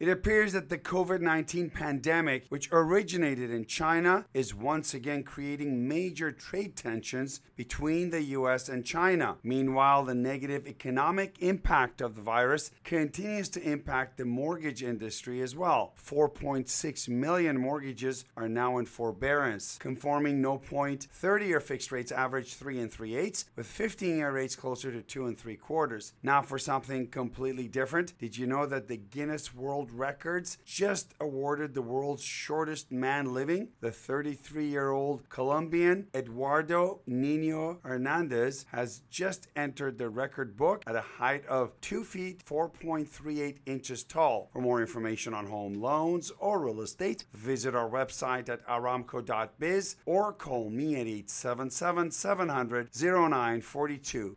It appears that the COVID 19 pandemic, which originated in China, is once again creating major trade tensions between the US and China. Meanwhile, the negative economic impact of the virus continues to impact the mortgage industry as well. 4.6 million mortgages are now in forbearance, conforming no point 30 year fixed rates average 3 and 3 eighths, with 15 year rates closer to 2 and 3 quarters. Now, for something completely different, did you know that the Guinness World World Records just awarded the world's shortest man living. The 33 year old Colombian Eduardo Nino Hernandez has just entered the record book at a height of 2 feet 4.38 inches tall. For more information on home loans or real estate, visit our website at aramco.biz or call me at 877 700 0942.